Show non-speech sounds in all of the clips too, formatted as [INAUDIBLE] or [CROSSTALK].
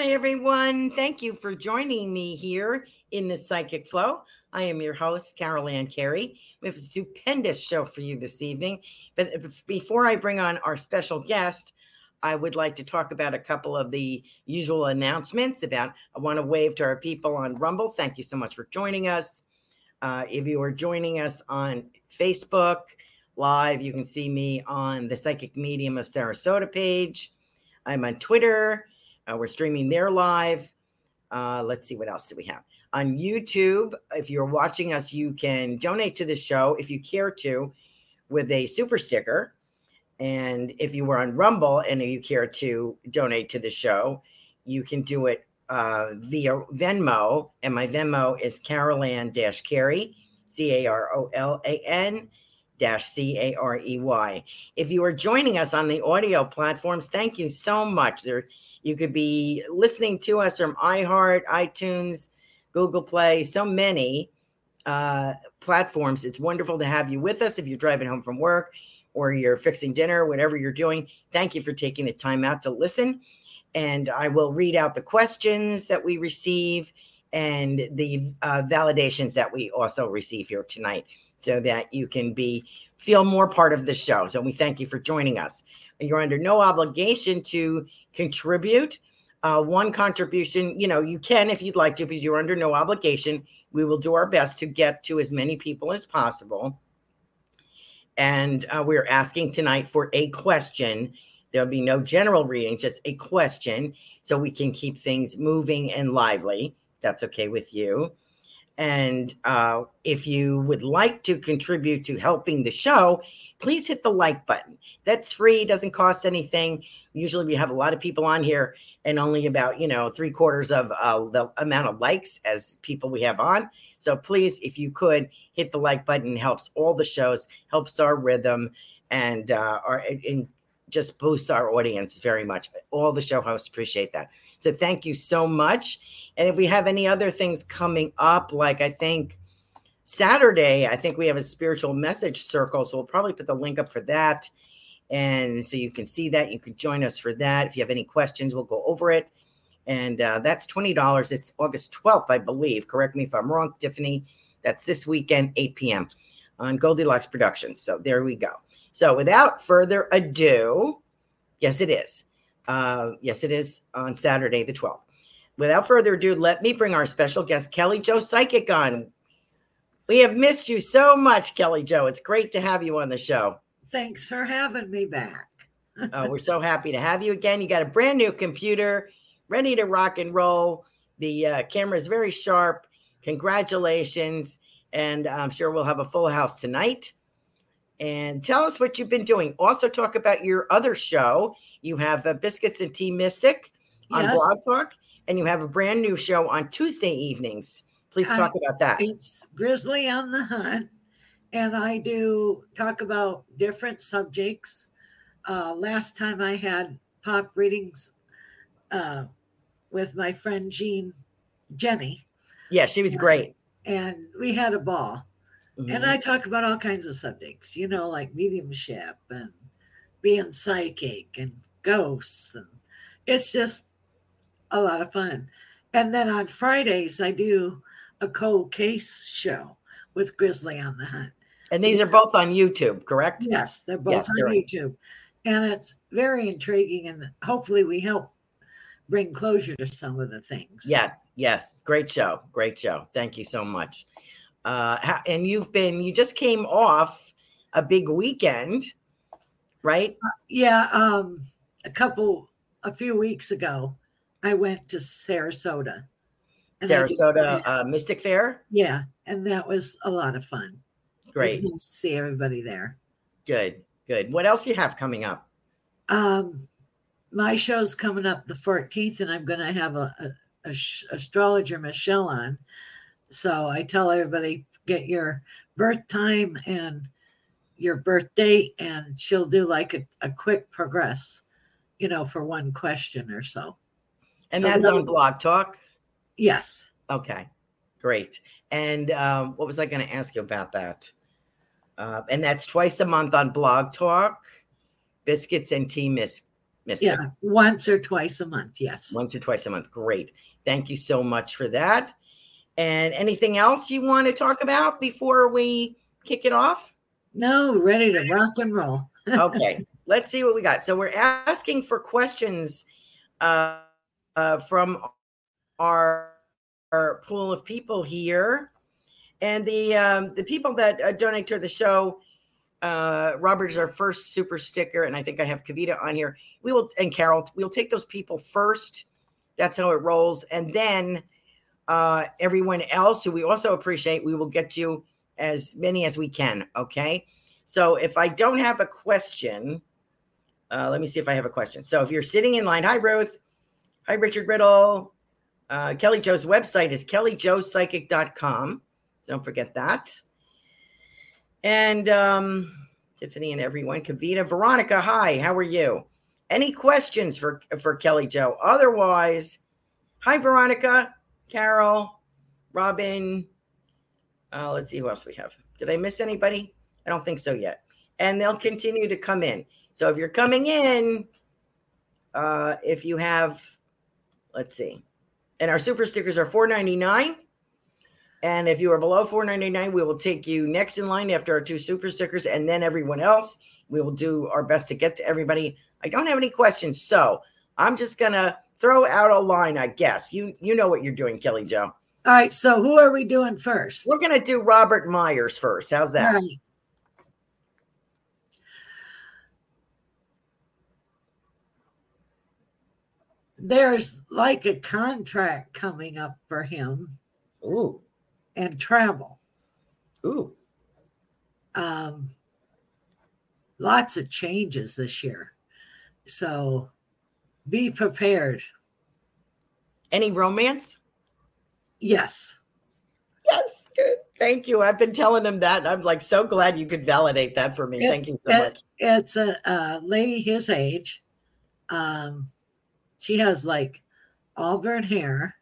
Hi, everyone. Thank you for joining me here in the Psychic Flow. I am your host, Carolan Carey. We have a stupendous show for you this evening. But before I bring on our special guest, I would like to talk about a couple of the usual announcements about I want to wave to our people on Rumble. Thank you so much for joining us. Uh, if you are joining us on Facebook Live, you can see me on the Psychic Medium of Sarasota page. I'm on Twitter uh, we're streaming there live. Uh, let's see what else do we have on YouTube. If you're watching us, you can donate to the show if you care to with a super sticker. And if you were on Rumble and you care to donate to the show, you can do it uh, via Venmo. And my Venmo is Carolan Dash Carey, C A R O L A N dash C A R E Y. If you are joining us on the audio platforms, thank you so much. There you could be listening to us from iHeart, iTunes, Google Play, so many uh, platforms. It's wonderful to have you with us if you're driving home from work or you're fixing dinner, whatever you're doing. Thank you for taking the time out to listen. And I will read out the questions that we receive and the uh, validations that we also receive here tonight so that you can be feel more part of the show. So we thank you for joining us. You're under no obligation to contribute. Uh, one contribution, you know, you can if you'd like to, because you're under no obligation. We will do our best to get to as many people as possible. And uh, we're asking tonight for a question. There'll be no general reading, just a question, so we can keep things moving and lively. That's okay with you. And uh, if you would like to contribute to helping the show, please hit the like button. That's free, doesn't cost anything. Usually we have a lot of people on here and only about, you know, three quarters of uh, the amount of likes as people we have on. So please, if you could hit the like button, helps all the shows, helps our rhythm and uh, our, and just boosts our audience very much. All the show hosts appreciate that. So thank you so much. And if we have any other things coming up, like I think Saturday, I think we have a spiritual message circle. So we'll probably put the link up for that. And so you can see that. You can join us for that. If you have any questions, we'll go over it. And uh, that's $20. It's August 12th, I believe. Correct me if I'm wrong, Tiffany. That's this weekend, 8 p.m. on Goldylocks Productions. So there we go. So without further ado, yes, it is. Uh, yes, it is on Saturday, the 12th. Without further ado, let me bring our special guest, Kelly Jo Psychic, on. We have missed you so much, Kelly Jo. It's great to have you on the show. Thanks for having me back. uh, [LAUGHS] we're so happy to have you again. You got a brand new computer ready to rock and roll. The uh, camera is very sharp. Congratulations. And I'm sure we'll have a full house tonight. And tell us what you've been doing. Also, talk about your other show. You have uh, Biscuits and Tea Mystic on Yes. Blog Talk, and you have a brand new show on Tuesday evenings. Please talk about that. It's Grizzly on the Hunt, and I do talk about different subjects. Uh, last time I had pop readings uh, with my friend Jean Jenny, Yeah, she was great. and we had a ball. And Mhm. I talk about all kinds of subjects, you know, like mediumship and being psychic and ghosts. And it's just a lot of fun. And then on Fridays, I do a cold case show with Grizzly on the Hunt. and these are both on YouTube, correct? Yes, they're both Yes, on they're on. YouTube. And it's very intriguing. And hopefully, we help bring closure to some of the things. Yes, yes. Great show. Great show. Thank you so much. Uh, and you've been, you just came off a big weekend, right? Yeah. Um, a couple, a few weeks ago, I went to Sarasota. Sarasota uh, Mystic Fair. Yeah, and that was a lot of fun. Great. nice to see everybody there. Good. Good. What else you have coming up? Um, my show's coming up the 14th, and I'm going to have a, a, a sh- astrologer Michelle on. So I tell everybody get your birth time and your birth date, and she'll do like a, a quick progress, you know, for one question or so. And So that's on Blog Talk. Yes. Okay. Great. And um, what was I going to ask you about that? Uh, and that's twice a month on Blog Talk, Biscuits and Tea Miss Mystic. Yeah. Once or twice a month. Yes. once or twice a month. Great. Thank you so much for that. And anything else you want to talk about before we kick it off? No, ready to rock and roll. [LAUGHS] Okay, let's see what we got. So we're asking for questions uh, uh, from our, our pool of people here, and the um, the people that uh, donate to the show. Uh, Robert is our first super sticker, and I think I have Kavita on here. We will and Carol. We'll take those people first. That's how it rolls, and then uh, everyone else who we also appreciate, we will get to as many as we can. Okay. So if I don't have a question, uh, let me see if I have a question. So if you're sitting in line, hi Ruth, hi Richard Riddle. Uh, Kelly Jo's website is kellyjopsychic.com. So don't forget that. And um, Tiffany and everyone, Kavita, Veronica, hi, how are you? Any questions for for Kelly Jo? Otherwise, hi Veronica, Carol, Robin. Uh, let's see who else we have. Did I miss anybody? I don't think so yet. And they'll continue to come in. So if you're coming in, uh, if you have, let's see, and our super stickers are $4.99. And if you are below $4.99, we will take you next in line after our two super stickers, and then everyone else. We will do our best to get to everybody. I don't have any questions, so I'm just gonna throw out a line. I guess you you know what you're doing, Kelly Jo. All right. So who are we doing first? We're gonna do Robert Myers first. How's that? Right. There's like a contract coming up for him Ooh, and travel. ooh. Um, lots of changes this year. So be prepared. Any romance? Yes. Yes, good. Thank you. I've been telling him that. I'm like so glad you could validate that for me. It- Thank you so it- much. It's a, a lady his age. Um, she has like auburn hair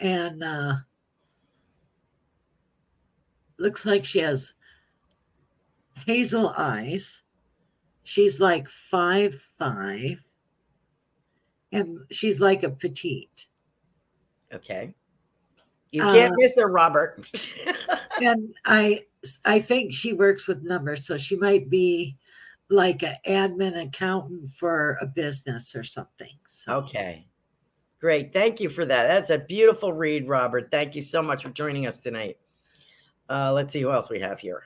and uh, looks like she has hazel eyes. She's like five five, and she's like a petite. Okay. You can't Uh, miss her, Robert. [LAUGHS] And I I think she works with numbers, so she might be like an admin accountant for a business or something. So. Okay. Great. Thank you for that. That's a beautiful read, Robert. Thank you so much for joining us tonight. Uh, let's see who else we have here.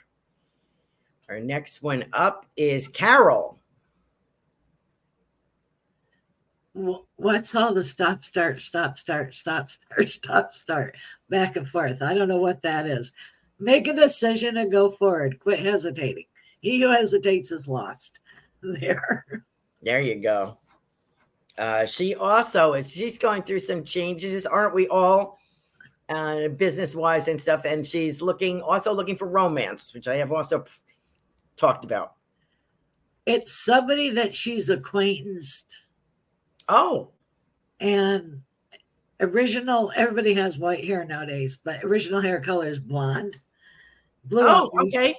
Our next one up is Carol. What's all the stop, start, stop, start, stop, start, [LAUGHS] stop, start, back and forth? I don't know what that is. Make a decision and go forward. Quit hesitating. He who hesitates is lost. [LAUGHS] There. There you go. Uh, she also is she's going through some changes, aren't we all? Uh, business wise and stuff. And she's looking also looking for romance, which I have also talked about. It's somebody that she's acquaintanced. Oh. And original, everybody has white hair nowadays, but original hair color is blonde. Blue oh, eyes. okay.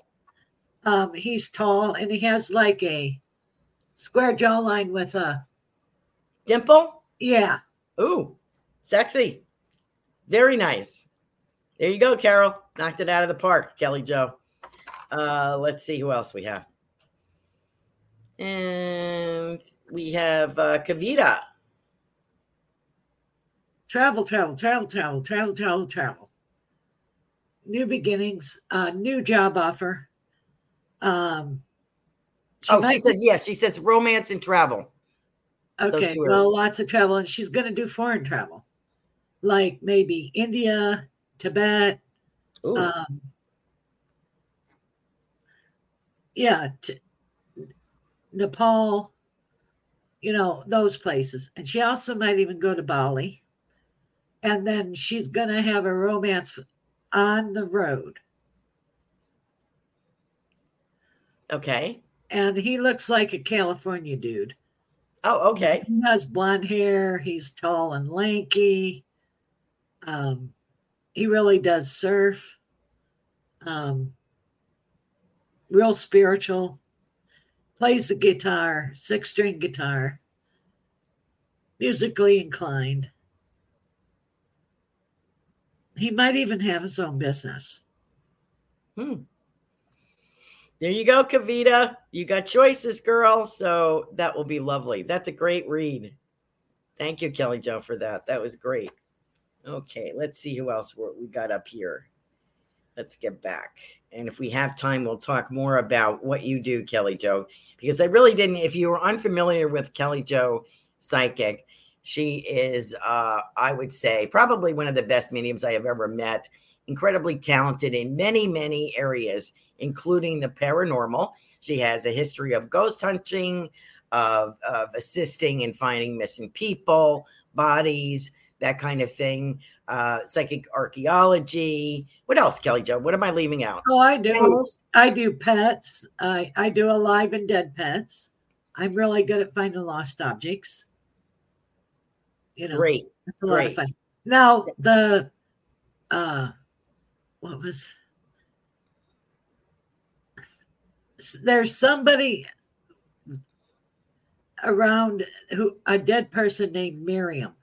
Um, he's tall and he has like a square jawline with a dimple. Yeah. Ooh, sexy. Very nice. There you go, Carol. Knocked it out of the park, Kelly Jo. Uh, let's see who else we have. And we have uh, Kavita. Travel, travel, travel, travel, travel, travel, travel. New beginnings, uh, new job offer. Um, she oh, she says, yeah, she says romance and travel. Okay, well, lots of travel, and she's going to do foreign travel, like maybe India, Tibet. Um, yeah, t- Nepal, you know, those places. And she also might even go to Bali. And then she's going to have a romance on the road. Okay. And he looks like a California dude. Oh, okay. He has blonde hair. He's tall and lanky. Um, he really does surf. Um, real spiritual. Plays the guitar, six string guitar. Musically inclined. He might even have his own business. Hmm. There you go, Kavita. You got choices, girl. So that will be lovely. That's a great read. Thank you, Kelly Jo, for that. That was great. Okay, let's see who else we got up here. Let's get back. And if we have time, we'll talk more about what you do, Kelly Jo, because I really didn't. If you were unfamiliar with Kelly Jo Psychic, she is, uh, I would say, probably one of the best mediums I have ever met. Incredibly talented in many, many areas including the paranormal. She has a history of ghost hunting, of, of assisting in finding missing people, bodies, that kind of thing. Uh, psychic archaeology. What else, Kelly Jo? What am I leaving out? Oh, I do. Animals? I do pets. I, I do alive and dead pets. I'm really good at finding lost objects. You know, great. That's a great. lot of fun. Now the uh what was there's somebody around who a dead person named Miriam.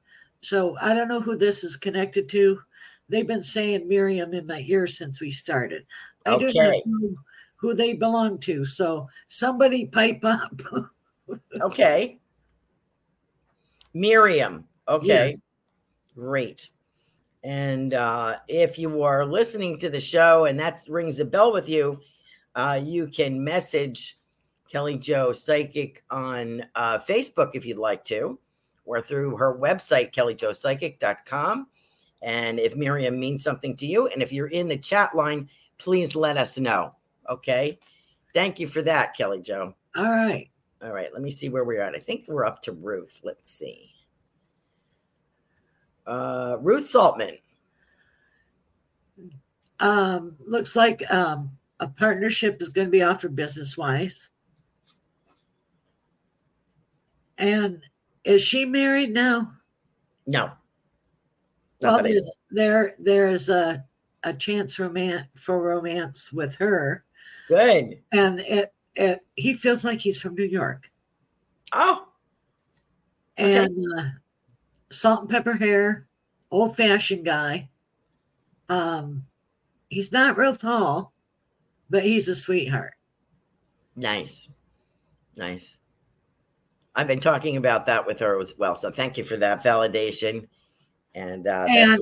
So I don't know who this is connected to. They've been saying Miriam in my ear since we started. I okay. do not know who they belong to. So somebody pipe up. [LAUGHS] okay. Miriam. Okay. Yes. Great. And uh, if you are listening to the show and that rings a bell with you, uh, you can message Kelly Jo Psychic on uh, Facebook if you'd like to, or through her website, kellyjopsychic.com. And if Miriam means something to you, and if you're in the chat line, please let us know. Okay. Thank you for that, Kelly Jo. All right. All right. Let me see where we're at. I think we're up to Ruth. Let's see. Uh, Ruth Saltman. Um, looks like um, a partnership is going to be offered business wise. And is she married now? No. Well, there's there there's a a chance romance for romance with her. Good. And it it he feels like he's from New York. Oh. And uh, salt and pepper hair, old fashioned guy. Um, he's not real tall but he's a sweetheart. Nice. Nice. I've been talking about that with her as well. So thank you for that validation. And, uh, And-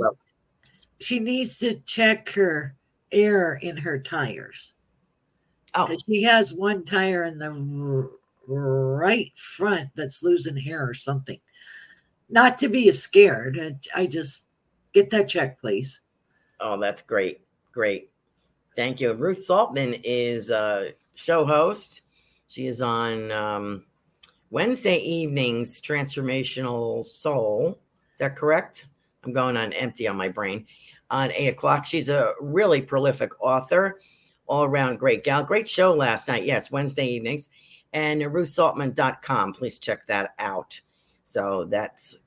She needs to check her air in her tires. oh, She has one tire in the r- right front that's losing air or something. Not to be scared. I- just get that checked, please. oh, that's great. Great. Thank you. Ruth Saltman is a show host. She is on um, Wednesday evenings, Transformational Soul. Is that correct? I'm going on empty on my brain. On eight o'clock. She's a really prolific author, all around great gal. Great show last night. Yeah, it's Wednesday evenings. And ruthsaltman.com. Please check that out. So that's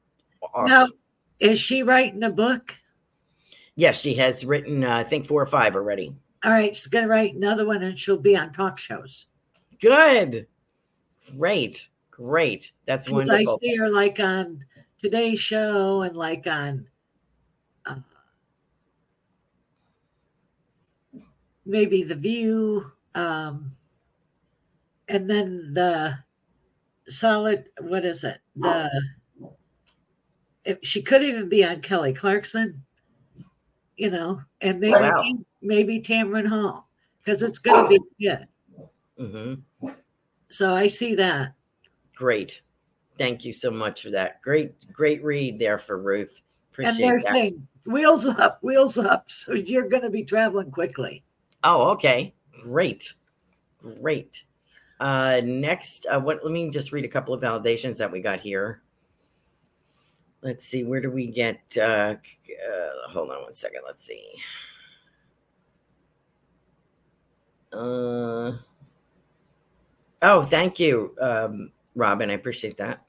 awesome. Now, is she writing a book? Yes, she has written, uh, I think, four or five already. All right, she's going to write another one and she'll be on talk shows. Good. Great. Great. That's Because I wonderful. see her like on Today's Show and like on uh, maybe The View. Um, and then the solid, what is it? The if she could even be on Kelly Clarkson, you know, and maybe Wow. maybe Tamron Hall because it's going to be good. hmm So I see that. Great. Thank you so much for that. Great, great read there for Ruth. Appreciate and they're that. saying wheels up, wheels up. So you're going to be traveling quickly. oh, okay. Great. Great. Uh, next, uh, what? Let me just read a couple of validations that we got here. Let's see. Where do we get? Uh, uh, hold on one second. Let's see. Uh, oh, thank you, um, Robin. I appreciate that.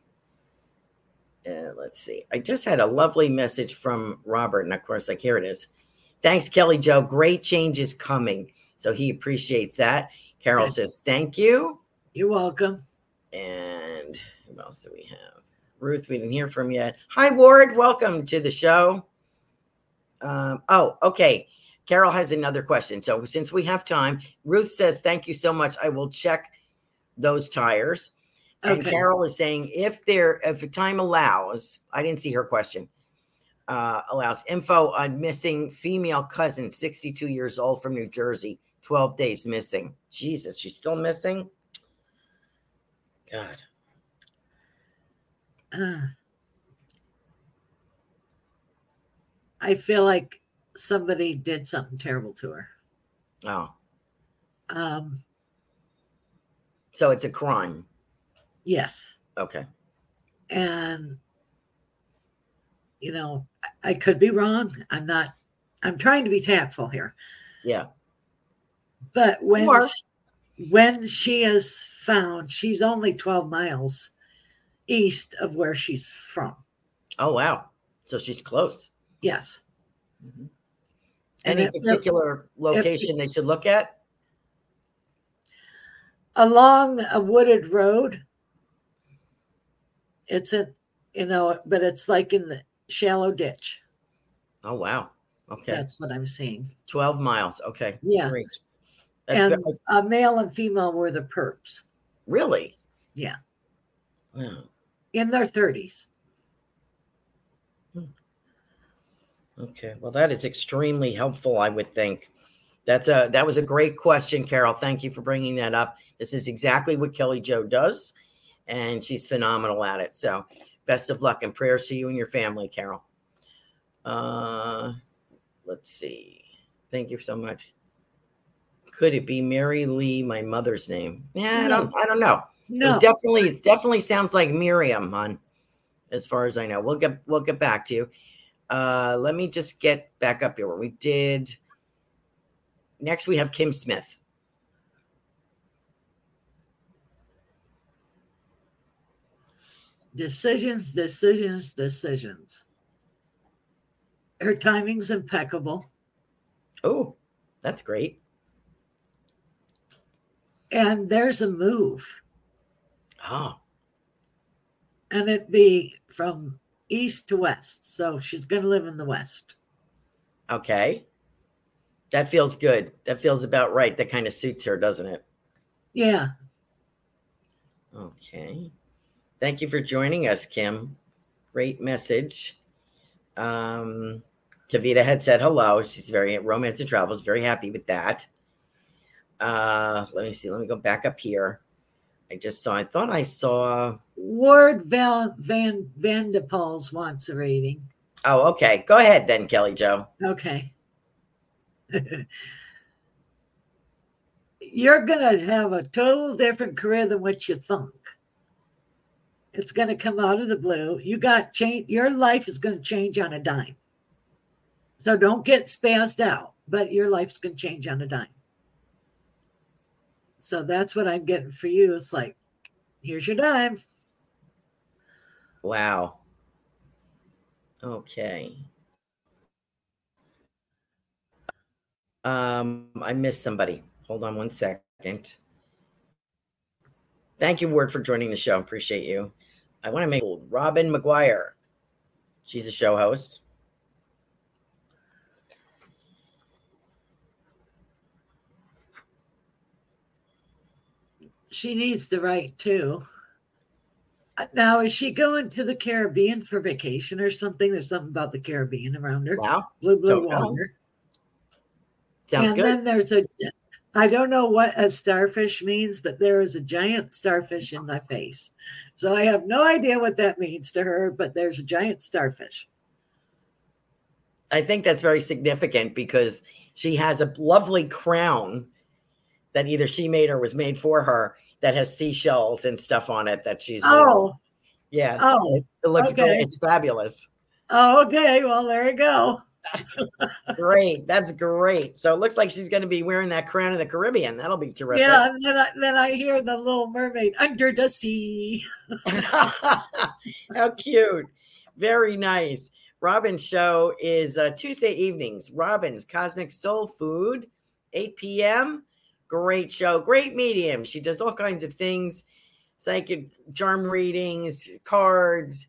Uh, let's see. I just had a lovely message from Robert, and of course, like here it is. Thanks, Kelly Jo. Great changes coming. So he appreciates that. Carol Good. says, Thank you. You're welcome. And who else do we have? Ruth, we didn't hear from yet. Hi, Ward. Welcome to the show. Um, oh, okay. Carol has another question. So since we have time, Ruth says, Thank you so much. I will check those tires. And Carol is saying, if there, if time allows, I didn't see her question, uh, allows info on missing female cousin, 62 years old from New Jersey, 12 days missing. Jesus, she's still missing? God. Uh, I feel like somebody did something terrible to her. Oh, Um, so it's a crime. Yes. Okay. And, you know, I- I could be wrong. I'm not, I'm trying to be tactful here. Yeah. But when, You are. sh- when she is found, she's only 12 miles east of where she's from. Oh, wow. So she's close. Yes. Mhm. Any if particular location they should look at? along a wooded road. It's a, you know, but it's like in the shallow ditch. Oh, wow. Okay. That's what I'm seeing. 12 miles. Okay. Yeah. Great. That's And a male and female were the perps really? Yeah. Wow. in their 30s. Hmm. Okay. Well, that is extremely helpful, I would think. That's a that was a great question, Carol. Thank you for bringing that up. This is exactly what Kelly Jo does, and she's phenomenal at it. So, best of luck and prayers to you and your family, Carol. Uh, let's see. Thank you so much. Could it be Mary Lee, my mother's name? Yeah, I don't. I don't know. No, It's definitely it definitely sounds like Miriam on as far as I know. We'll get we'll get back to you. Uh let me just get back up here where we did next we have Kim Smith. Decisions, decisions, decisions. Her timing's impeccable. Oh, that's great. And there's a move. Oh, And it'd be from east to west. So she's going to live in the west. okay. That feels good. That feels about right. That kind of suits her, doesn't it? Yeah. Okay. Thank you for joining us, Kim. Great message. Um, Kavita had said hello. She's very romance and travels, very happy with that. Uh, let me see. Let me go back up here. I just saw. I thought I saw. Ward Van Van Vandepals wants a rating. Oh, okay. Go ahead then, Kelly Jo. Okay. [LAUGHS] You're gonna have a total different career than what you think. It's gonna come out of the blue. You got change. Your life is gonna change on a dime. So don't get spazzed out. But your life's gonna change on a dime. So that's what I'm getting for you. It's like, here's your dime. Wow. Okay. Um, I missed somebody. Hold on one second. Thank you, Ward, for joining the show. Appreciate you. I want to make old Robin McGuire. She's a show host. She needs to write too. Uh, Now, is she going to the Caribbean for vacation or something? There's something about the Caribbean around her. Wow. Blue, blue Don't know. water. Sounds good. and good. then there's a, I don't know what a starfish means, but there is a giant starfish in my face. So I have no idea what that means to her, but there's a giant starfish. I think that's very significant because she has a lovely crown that either she made or was made for her that has seashells and stuff on it that she's. Oh, yeah oh, it, it looks okay. great it's fabulous oh, okay. Well, there you go. Great that's great. So it looks like she's going to be wearing that crown in the caribbean. That'll be terrific. Yeah, and then I, then I hear the little mermaid under the sea. [LAUGHS] how cute. Very nice. Robin's show is uh, tuesday evenings. Robin's cosmic soul food 8 p.m great show great medium. She does all kinds of things psychic charm readings cards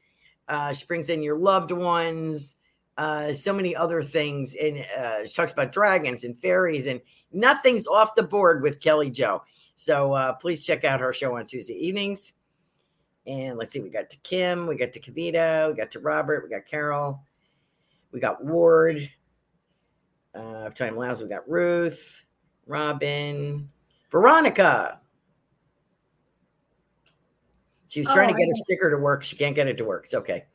uh, she brings in your loved ones uh, so many other things and uh, she talks about dragons and fairies and nothing's off the board with kelly jo so uh, please check out her show on tuesday evenings and let's see we got to kim we got to kavita we got to robert we got carol we got ward uh, if time allows we got ruth Robin, Veronica. She was trying Oh, to get I her sticker to work. She can't get it to work. It's okay.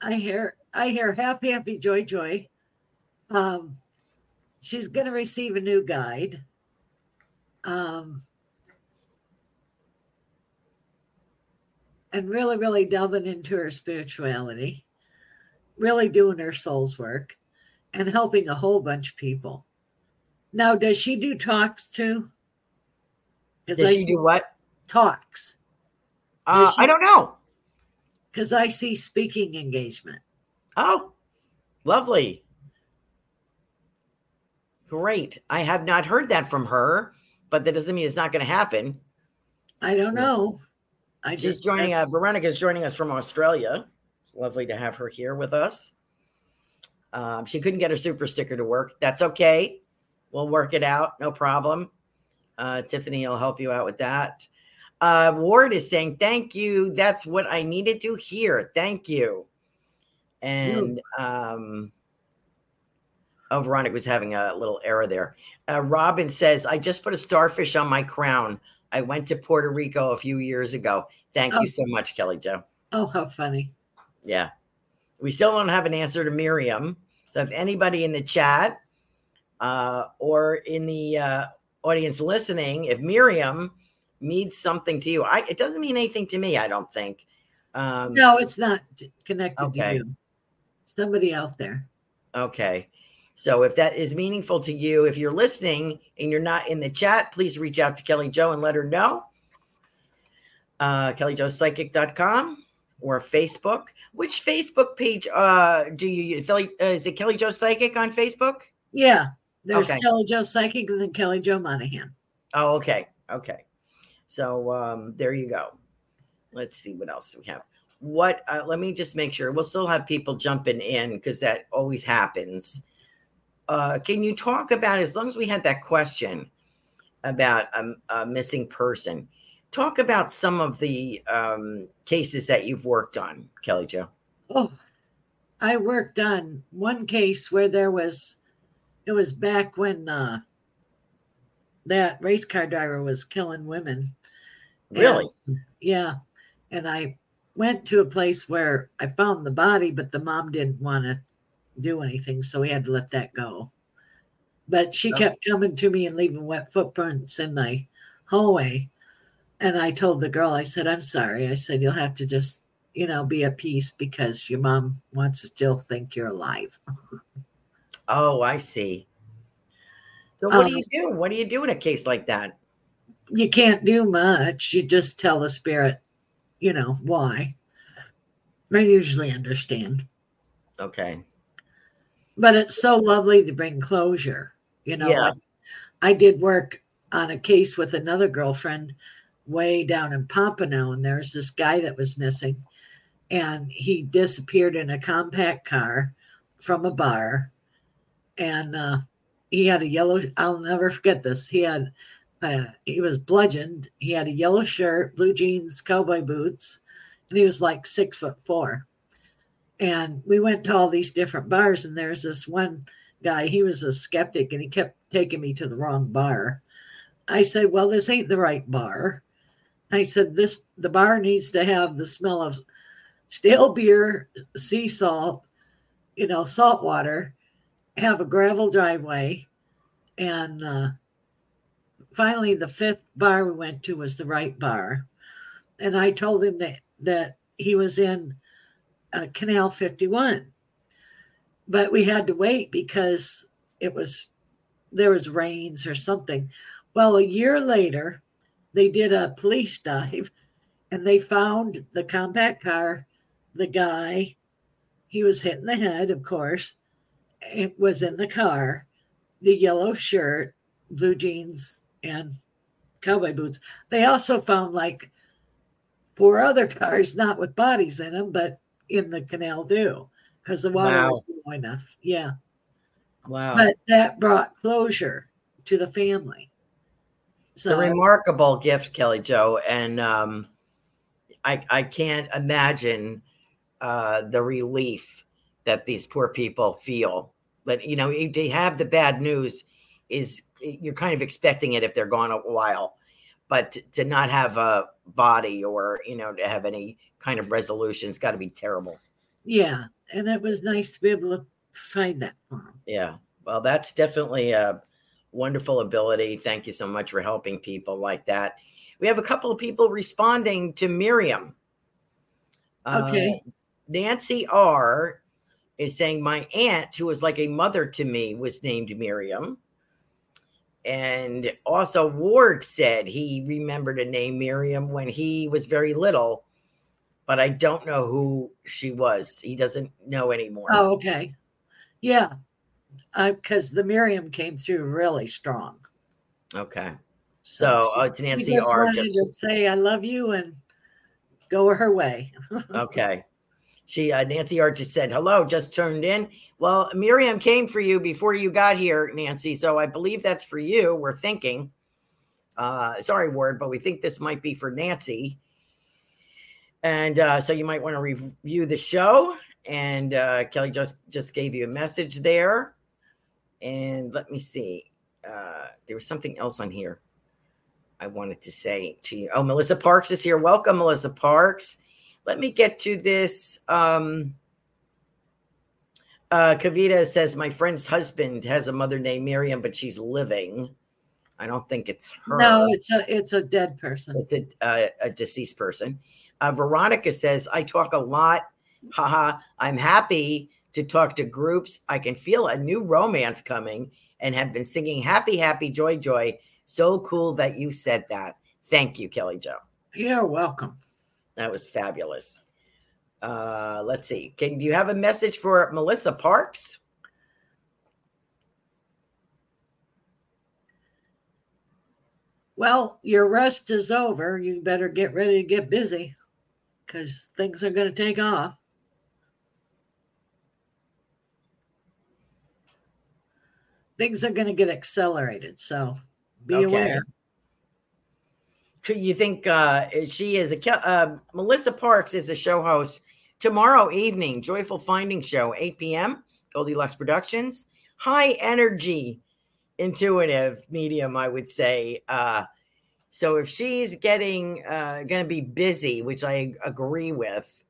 I hear I hear happy, happy, joy, joy. Um, she's gonna receive a new guide. Um, and really, really delving into her spirituality, really doing her soul's work, and helping a whole bunch of people. Now, does she do talks too? Does I she do what? talks. Uh, I don't know. Because I see speaking engagement. Oh, lovely. Great. I have not heard that from her, but that doesn't mean it's not going to happen. I don't know. I She's just joining uh, Veronica's joining us from Australia. It's lovely to have her here with us. Um, she couldn't get her super sticker to work. That's okay. We'll work it out. No problem. Uh, Tiffany will help you out with that. Uh, Ward is saying, Thank you. That's what I needed to hear. Thank you. And um, oh, Veronica was having a little error there. Uh, Robin says, I just put a starfish on my crown. I went to Puerto Rico a few years ago. Thank Oh. you so much, Kelly Jo. Oh, how funny. Yeah. We still don't have an answer to Miriam. So if anybody in the chat uh, or in the uh, audience listening, if Miriam means something to you, I, it doesn't mean anything to me, I don't think. Um, No, it's not connected Okay. to you. Somebody out there. Okay. So if that is meaningful to you, if you're listening and you're not in the chat, please reach out to Kelly Jo and let her know. Uh, KellyJoPsychic.com or Facebook. Which Facebook page uh, do you use? Uh, is it Kelly Jo Psychic on Facebook? Yeah. There's Okay. Kelly Jo Psychic and then Kelly Jo Monaghan. Oh, okay. Okay. So um, there you go. Let's see what else we have. What, uh, let me just make sure we'll still have people jumping in because that always happens. uh, can you talk about as long as we had that question about a, a missing person? Talk about some of the um, cases that you've worked on, Kelly Jo. Oh, I worked on one case where there was, it was back when uh, that race car driver was killing women. Really? And, yeah. And I went to a place where I found the body, but the mom didn't want to do anything. So we had to let that go. But she Oh. kept coming to me and leaving wet footprints in my hallway. And I told the girl, I said, I'm sorry. I said, you'll have to just, you know, be at peace because your mom wants to still think you're alive. Oh, I see. So what do Um, you do? What do you do in a case like that? You can't do much. You just tell the spirit, you know, why. I usually understand. Okay. but it's so lovely to bring closure you know Yeah. like, i did work on a case with another girlfriend way down in pompano and there's this guy that was missing and he disappeared in a compact car from a bar and uh, he had a yellow i'll never forget this he had uh, he was bludgeoned. He had a yellow shirt blue jeans cowboy boots and he was like six foot four. And we went to all these different bars and there's this one guy he was a skeptic and he kept taking me to the wrong bar. I said well this ain't the right bar. I said this the bar needs to have the smell of stale beer sea salt you know salt water have a gravel driveway and uh, finally the fifth bar we went to was the right bar and i told him that that he was in uh, Canal 51. But we had to wait because it was there was rains or something. Well, a year later, they did a police [LAUGHS] dive and they found the compact car, the guy, he was hit in the head, of course. It was in the car, the yellow shirt, blue jeans, and cowboy boots. They also found like four other cars, not with bodies in them, but in the canal too, because the water Wow. was low enough. Yeah. Wow. But that brought closure to the family. it's a remarkable gift, Kelly Jo. And um, I, I can't imagine uh, the relief that these poor people feel. But, you know, to have the bad news is you're kind of expecting it if they're gone a while. But to, not have a body or, you know, to have any kind of resolution, it's got to be terrible. yeah. And it was nice to be able to find that for him. Yeah. Well, that's definitely a wonderful ability. Thank you so much for helping people like that. We have a couple of people responding to Miriam. Okay. Uh, Nancy R is saying, My aunt, who was like a mother to me, was named Miriam. And also, Ward said he remembered a name Miriam when he was very little, but I don't know who she was. He doesn't know anymore. Oh, okay. Yeah. Because the Miriam came through really strong. Okay. So uh, it's Nancy R. Just, to say, I love you and go her way. [LAUGHS] okay. She uh, Nancy R. just said hello. Just turned in. Well, Miriam came for you before you got here, Nancy. So I believe that's for you. We're thinking. Uh, sorry, Ward, but we think this might be for Nancy. And uh, so you might want to review the show. And uh, Kelly just just gave you a message there. And let me see. Uh, there was something else on here. I wanted to say to you. Oh, Melissa Parks is here. Welcome, Melissa Parks. Let me get to this. Um, uh, Kavita says, My friend's husband has a mother named Miriam, but she's living. I don't think it's her. No, it's a it's a dead person. It's a, uh, a deceased person. Uh, Veronica says, I talk a lot. Haha. I'm happy to talk to groups. I can feel a new romance coming and have been singing happy, happy, joy, joy. So cool that you said that. Thank you, Kelly Jo. You're welcome. That was fabulous. Uh, let's see. Can do you have a message for Melissa Parks? Well, your rest is over. You better get ready to get busy because things are going to take off. things are going to get accelerated. So be Okay. aware. You think uh, she is a uh, Melissa Parks is a show host tomorrow evening, Joyful Finding Show, 8 p.m. Goldylocks Productions. High energy, intuitive medium, I would say. Uh, so if she's getting uh, going to be busy, which I agree with,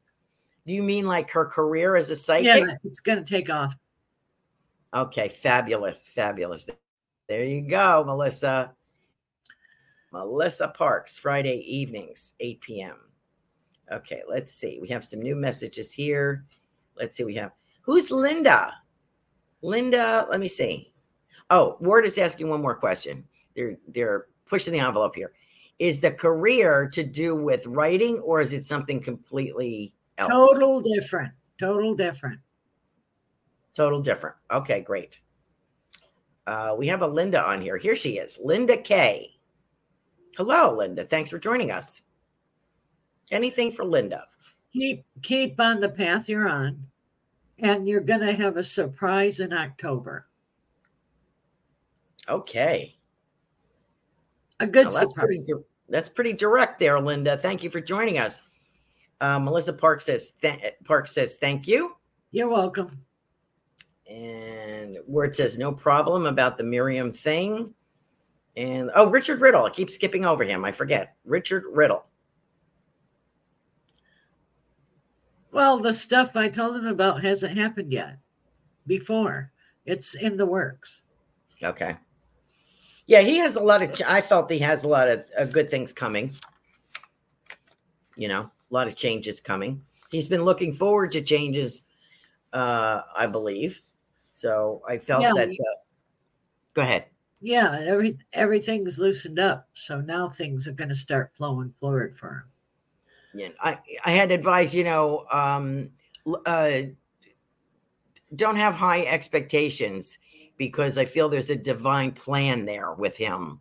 do you mean like her career as a psychic? Yeah, it's going to take off. Okay, fabulous, fabulous. There you go, Melissa. Melissa Parks, Friday evenings, 8 p.m. Okay, let's see. We have some new messages here. Let's see. We have who's Linda? Linda, let me see. Oh, Ward is asking one more question. They're they're pushing the envelope here. Is the career to do with writing or is it something completely else? Total different. Total different. Total different. Okay, great. Uh, we have a Linda on here. Here she is, Linda K. Hello, Linda. Thanks for joining us. Anything for Linda? Keep keep on the path you're on, and you're going to have a surprise in October. Okay. A good Now, that's surprise. pretty. That's pretty direct there, Linda. Thank you for joining us. Uh, Melissa Park says. Th- Park says thank you, You're welcome. and Ward says no problem about the Miriam thing. And oh, Richard Riddle. I keep skipping over him. I forget. Richard Riddle. Well, the stuff I told him about hasn't happened yet. Before it's in the works. Okay. Yeah, he has a lot of. I felt he has a lot of uh, good things coming. You know, a lot of changes coming. He's been looking forward to changes, uh, I believe. So I felt Yeah, that. Uh, go ahead. Yeah, every everything's loosened up, so now things are going to start flowing forward for him. Yeah, I I had advised you know, um, uh, don't have high expectations because I feel there's a divine plan there with him.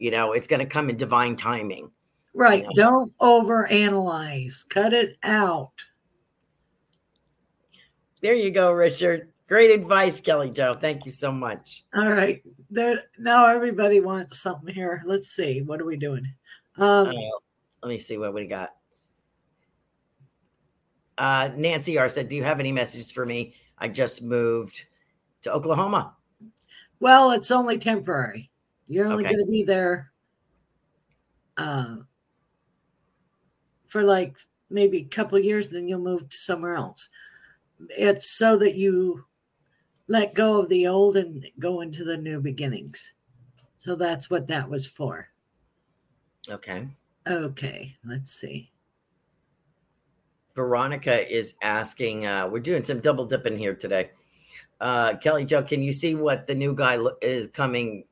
You know, it's going to come in divine timing. Right. Yeah. Don't overanalyze. Cut it out. There you go, Richard. Great advice, Kelly Jo. Thank you so much. All right. There now everybody wants something here. Let's see. What are we doing? Um Uh, let me see what we got. Uh, Nancy R said, Do you have any messages for me? I just moved to Oklahoma. well, it's only temporary. You're only Okay. gonna be there uh for like maybe a couple years, then you'll move to somewhere else. It's so that you let go of the old and go into the new beginnings. So that's what that was for. Okay. Okay, let's see. Veronica is asking, uh, we're doing some double dipping here today. Uh, Kelly Jo, can you see what the new guy lo- is coming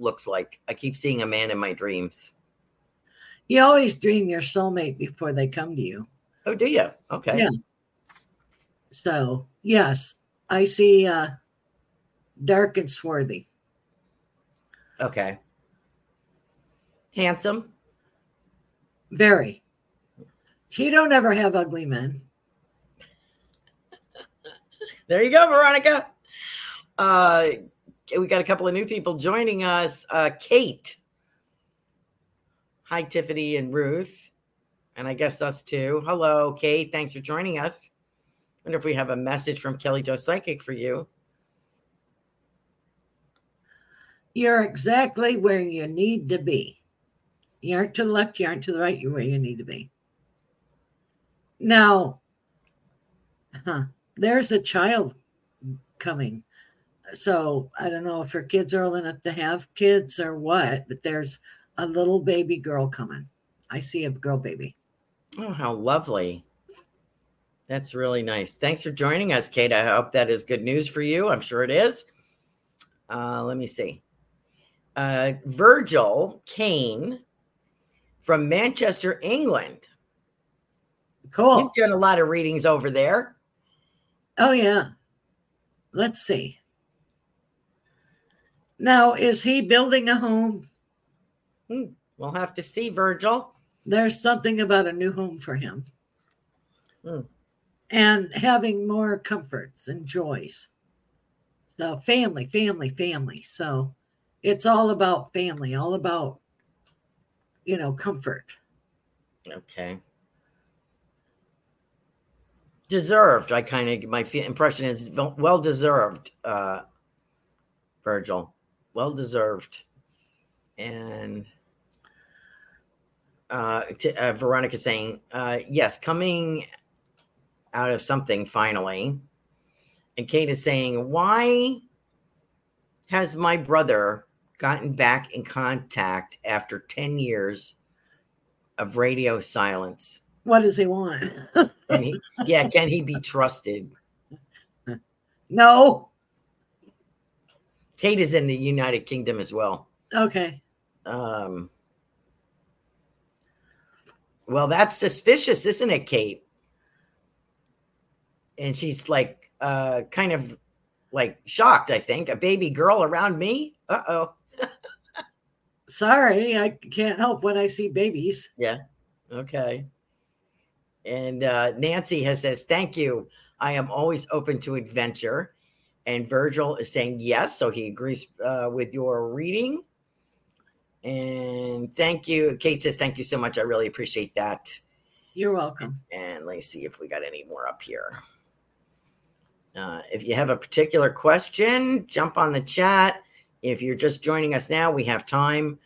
looks like? I keep seeing a man in my dreams. You always dream your soulmate before they come to you. Oh, do you? Okay. Yeah. So, yes, I see uh dark and swarthy. Okay. Handsome. Very. She don't ever have ugly men. There you go, Veronica. Uh, we got a couple of new people joining us. Uh, Kate. Hi, Tiffany and Ruth. And I guess us too. Hello, Kate. Thanks for joining us. wonder if we have a message from Kelly Jo Psychic for you. You're exactly where you need to be. You aren't to the left, you aren't to the right, you're where you need to be. Now, huh, there's a child coming. So I don't know if her kids are old enough to have kids or what, but there's a little baby girl coming. I see a girl baby. Oh, how lovely. That's really nice. Thanks for joining us, Kate. I hope that is good news for you. I'm sure it is. Uh, let me see. Uh, Virgil Kane from Manchester, England. Cool. You've done a lot of readings over there. Oh, yeah. Let's see. Now, is he building a home? Hmm. We'll have to see, Virgil. There's something about a new home for him. Hmm. And having more comforts and joys. So, family, family, family. So, it's all about family, all about, you know, comfort. Okay. Deserved. I kind of, my impression is well deserved, uh, Virgil. Well deserved. And uh, t- uh, Veronica saying, uh, yes, coming out of something finally. And Kate is saying, why has my brother gotten back in contact after 10 years of radio silence? What does he want? He, [LAUGHS] yeah, can he be trusted? no. Kate is in the United Kingdom as well. Okay. Um, well, that's suspicious, isn't it, Kate? And she's like, uh, kind of like shocked, I think. A baby girl around me? Uh oh. [LAUGHS] Sorry, I can't help when I see babies. Yeah. Okay. And uh, Nancy has says, "Thank you. I am always open to adventure." And Virgil is saying yes, so he agrees uh, with your reading. And thank you, Kate says, "Thank you so much. I really appreciate that." You're welcome. And let's see if we got any more up here. Uh, if you have a particular question, jump on the chat. If you're just joining us now, we have time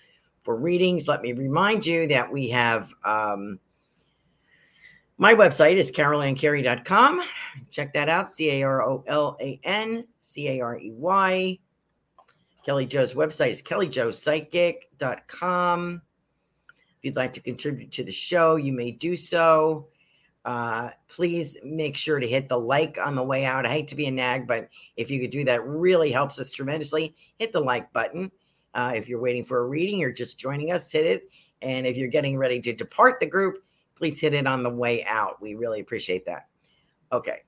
for readings. Let me remind you that we have um, my website is carolancarey.com. Check that out. C A R O L A N C A R E Y. Kelly Jo's website is kellyjopsychic.com. If you'd like to contribute to the show, you may do so. Uh, please make sure to hit the like on the way out. I hate to be a nag, but if you could do that, really helps us tremendously. Hit the like button. Uh, if you're waiting for a reading or just joining us, hit it. And if you're getting ready to depart the group, please hit it on the way out. We really appreciate that. Okay.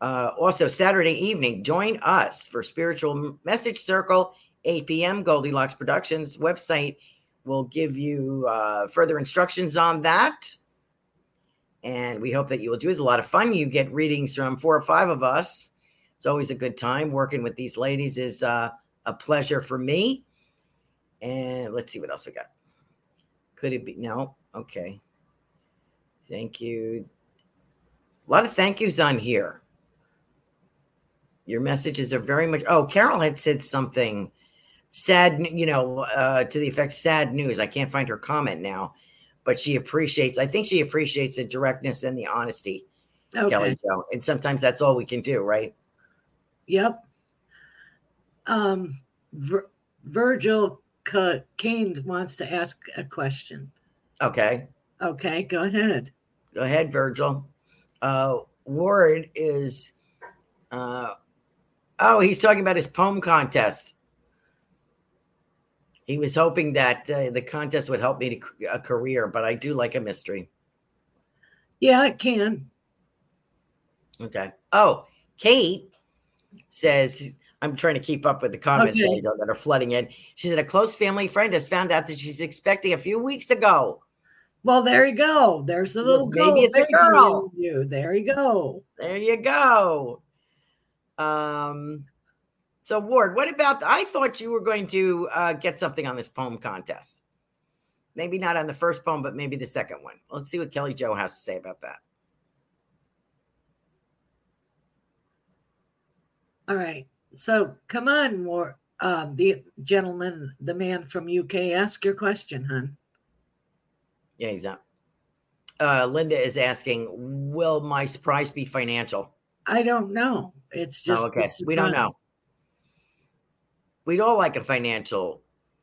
Uh, also, Saturday evening, join us for Spiritual Message Circle, 8 p.m. Goldylocks Productions website will give you uh, further instructions on that. And we hope that you will do. It's a lot of fun. You get readings from four or five of us. It's always a good time. Working with these ladies is uh, a pleasure for me. And let's see what else we got. Could it be? No. Okay. Thank you. A lot of thank yous on here. Your messages are very much. Oh, Carol had said something sad, you know, uh, to the effect sad news. I can't find her comment now, but she appreciates, I think she appreciates the directness and the honesty, Okay. Kelly Jo. And sometimes that's all we can do, right? Yep. Um, Vir- Virgil Ca- Kane wants to ask a question. Okay. Okay, go ahead. Go ahead, Virgil. Uh, Ward is, uh, oh, he's talking about his poem contest. He was hoping that uh, the contest would help me to a career, but I do like a mystery. Yeah, it can. Okay. Oh, Kate says, I'm trying to keep up with the comments Okay. That are flooding in. She said, a close family friend has found out that she's expecting a few weeks ago. Well, there you go. There's the little Maybe it's a girl. You. There you go. There you go. Um, so Ward, what about? I thought you were going to uh, get something on this poem contest. Maybe not on the first poem, but maybe the second one. Let's see what Kelly Jo has to say about that. All right. So come on, Ward. um, the gentleman, the man from UK, ask your question, hon. Yeah, he's not. Uh, Linda is asking, will my surprise be financial? I don't know. It's just oh, okay. We don't know. We'd all like a financial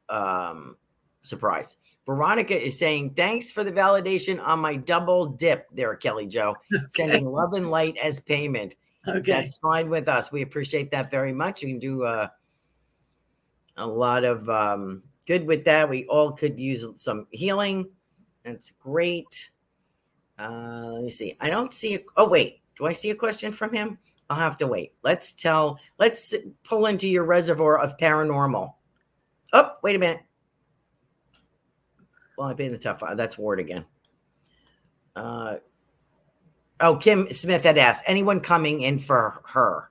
um, surprise. Veronica is saying, thanks for the validation on my double dip there, Kelly Jo. [LAUGHS] Okay. Sending love and light as payment. Okay. That's fine with us. We appreciate that very much. You can do uh, a lot of um, good with that. We all could use some healing. That's great. Uh, let me see. I don't see. A, oh, wait. Do I see a question from him? I'll have to wait. Let's tell. Let's pull into your reservoir of paranormal. Oh, wait a minute. Well, I've been in the top five. That's Ward again. Uh, oh, Kim Smith had asked anyone coming in for her,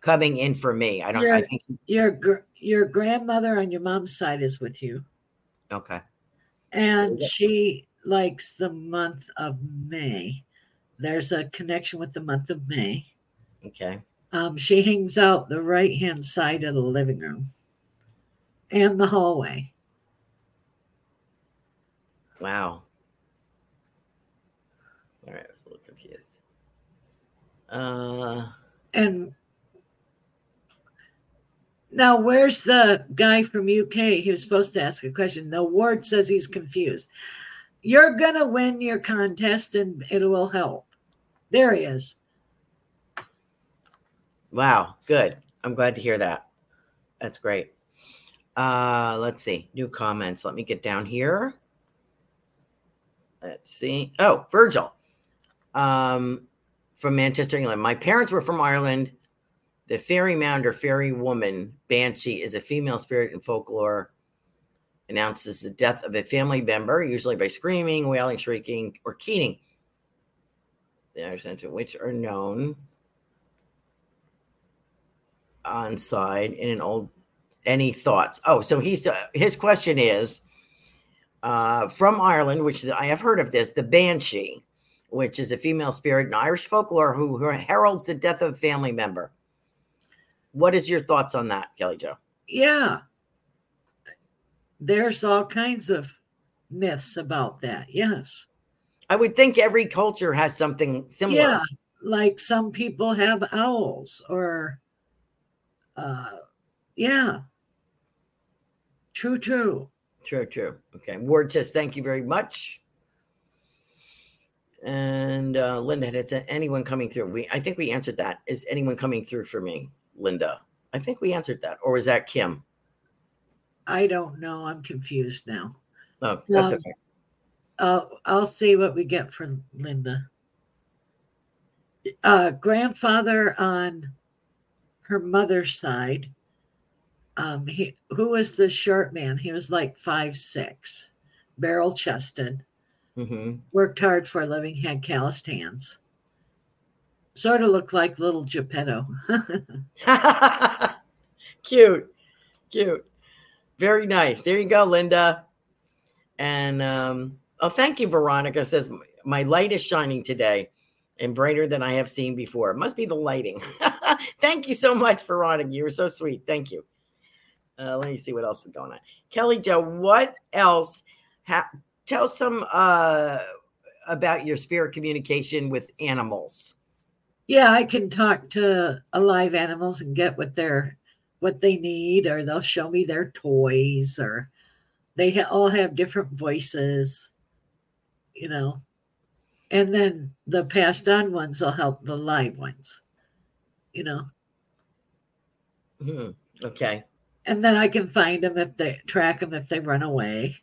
coming in for me. I don't. Your, I think your your grandmother on your mom's side is with you. Okay. And she likes the month of May. There's a connection with the month of May. Okay. Um, she hangs out the right hand side of the living room and the hallway. Wow. All right, I was a little confused. Uh, and now, where's the guy from UK? He was supposed to ask a question. The ward says he's confused. You're gonna win your contest, and it will help. There he is. Wow, good. I'm glad to hear that. That's great. Uh, let's see. New comments. Let me get down here. Let's see. Oh, Virgil um, from Manchester, England. My parents were from Ireland. The fairy mound or fairy woman, Banshee, is a female spirit in folklore. Announces the death of a family member, usually by screaming, wailing, shrieking, or keening. The other ancient which are known on side in an old. Any thoughts? Oh, so he's uh, his question is uh, from Ireland, which I have heard of this, the Banshee, which is a female spirit in Irish folklore who, who heralds the death of a family member. What is your thoughts on that, Kelly Jo? Yeah. There's all kinds of myths about that. Yes. I would think every culture has something similar. Yeah. Like some people have owls or uh yeah. True, true. True, true. Okay. Ward says, thank you very much. And uh, Linda had anyone coming through? We, I think we answered that. Is anyone coming through for me, Linda? I think we answered that. Or was that Kim? I don't know. I'm confused now. Oh, that's um, okay. I'll, I'll see what we get from Linda. Uh, grandfather on her mother's side um, he who was the short man? He was like five six, barrel chested, mm-hmm. worked hard for a living, had calloused hands. Sort of looked like little Geppetto. [LAUGHS] [LAUGHS] cute, cute, very nice. There you go, Linda. And um, oh, thank you, Veronica. Says my light is shining today and brighter than I have seen before. It must be the lighting. [LAUGHS] thank you so much, Veronica. You were so sweet. Thank you. Uh, let me see what else is going on. Kelly Jo, what else? Ha- tell some uh, about your spirit communication with animals. Yeah, I can talk to alive animals and get what they're what they need, or they'll show me their toys, or they ha- all have different voices, you know. And then the passed on ones will help the live ones, you know. Hmm. Okay and then I can find them if they track them if they run away.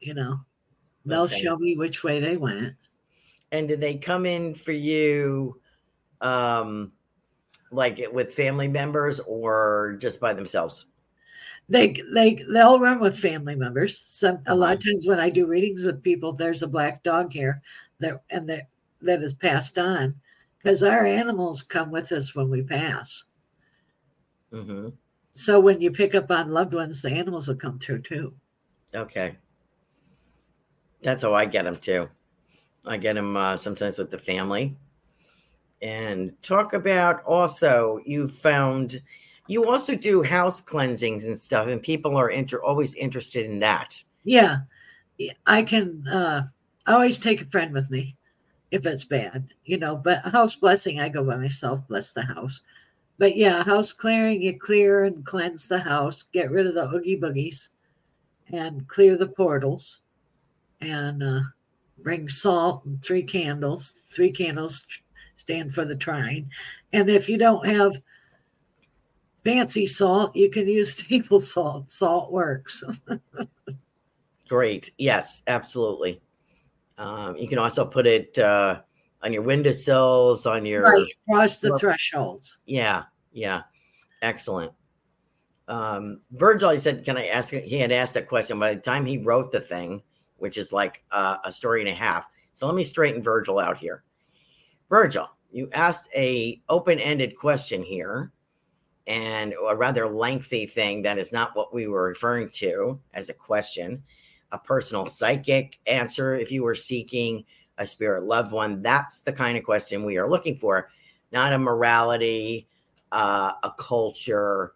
You know, they'll okay. show me which way they went. And did they come in for you, um, like with family members or just by themselves? They they they'll run with family members. Some a lot of uh-huh. times when I do readings with people, there's a black dog here that and that that is passed on because our animals come with us when we pass. Mm-hmm. So when you pick up on loved ones, the animals will come through too. Okay. That's how I get them too. I get them uh, sometimes with the family. And talk about also you found you also do house cleansings and stuff, and people are inter- always interested in that. Yeah. I can uh always take a friend with me if it's bad, you know, but house blessing, I go by myself, bless the house. But yeah, house clearing, you clear and cleanse the house, get rid of the oogie boogies and clear the portals and uh, bring salt and three candles. Three candles stand for the trine. And if you don't have fancy salt, you can use [LAUGHS] table salt. Salt works. [LAUGHS] Great. Yes, absolutely. Um, you can also put it uh, on your windowsills, on your right, across the thresholds. yeah, yeah, excellent. Um, Virgil, he said, "Can I ask?" He had asked that question by the time he wrote the thing, which is like uh, a story and a half. So let me straighten Virgil out here. Virgil, you asked a open-ended question here, and a rather lengthy thing that is not what we were referring to as a question. A personal psychic answer, if you were seeking a spirit loved one, that's the kind of question we are looking for, not a morality, uh, a culture,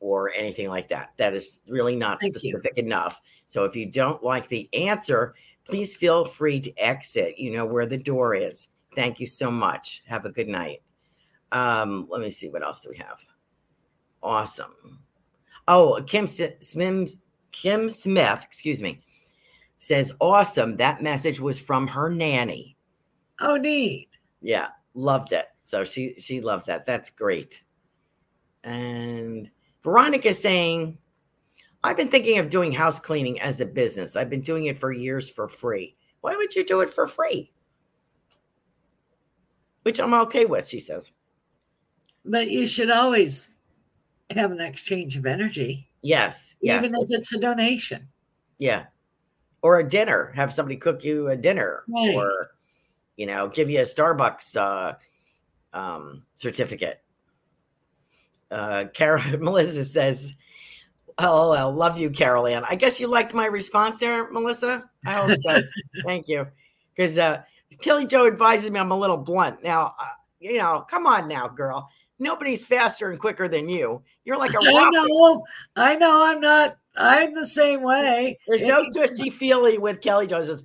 or anything like that. That is really not Thank you. specific enough. So if you don't like the answer, please feel free to exit. You know where the door is. Thank you so much. Have a good night. Um, let me see what else do we have. Awesome. Oh, Kim Smith, Kim Smith, excuse me, says awesome. That message was from her nanny. Oh, neat. Yeah, loved it. So she she loved that. That's great. And Veronica saying, I've been thinking of doing house cleaning as a business. I've been doing it for years for free. Why would you do it for free? Which I'm okay with, she says. But you should always have an exchange of energy, Yes, yes, even if it's a donation. yeah. Or a dinner. Have somebody cook you a dinner, Right. or you know, give you a Starbucks uh, um, certificate. Uh, [LAUGHS] Melissa says, "Oh, I love you, Carolan. I guess you liked my response there, Melissa. I hope so. [LAUGHS] Thank you, because uh, Kelly Jo advises me I'm a little blunt. Now, uh, you know, come on now, girl. Nobody's faster and quicker than you. You're like a [LAUGHS] I rocket. know. I know. I'm not. I'm the same way. There's It- no twisty feely with Kelly Jo. Just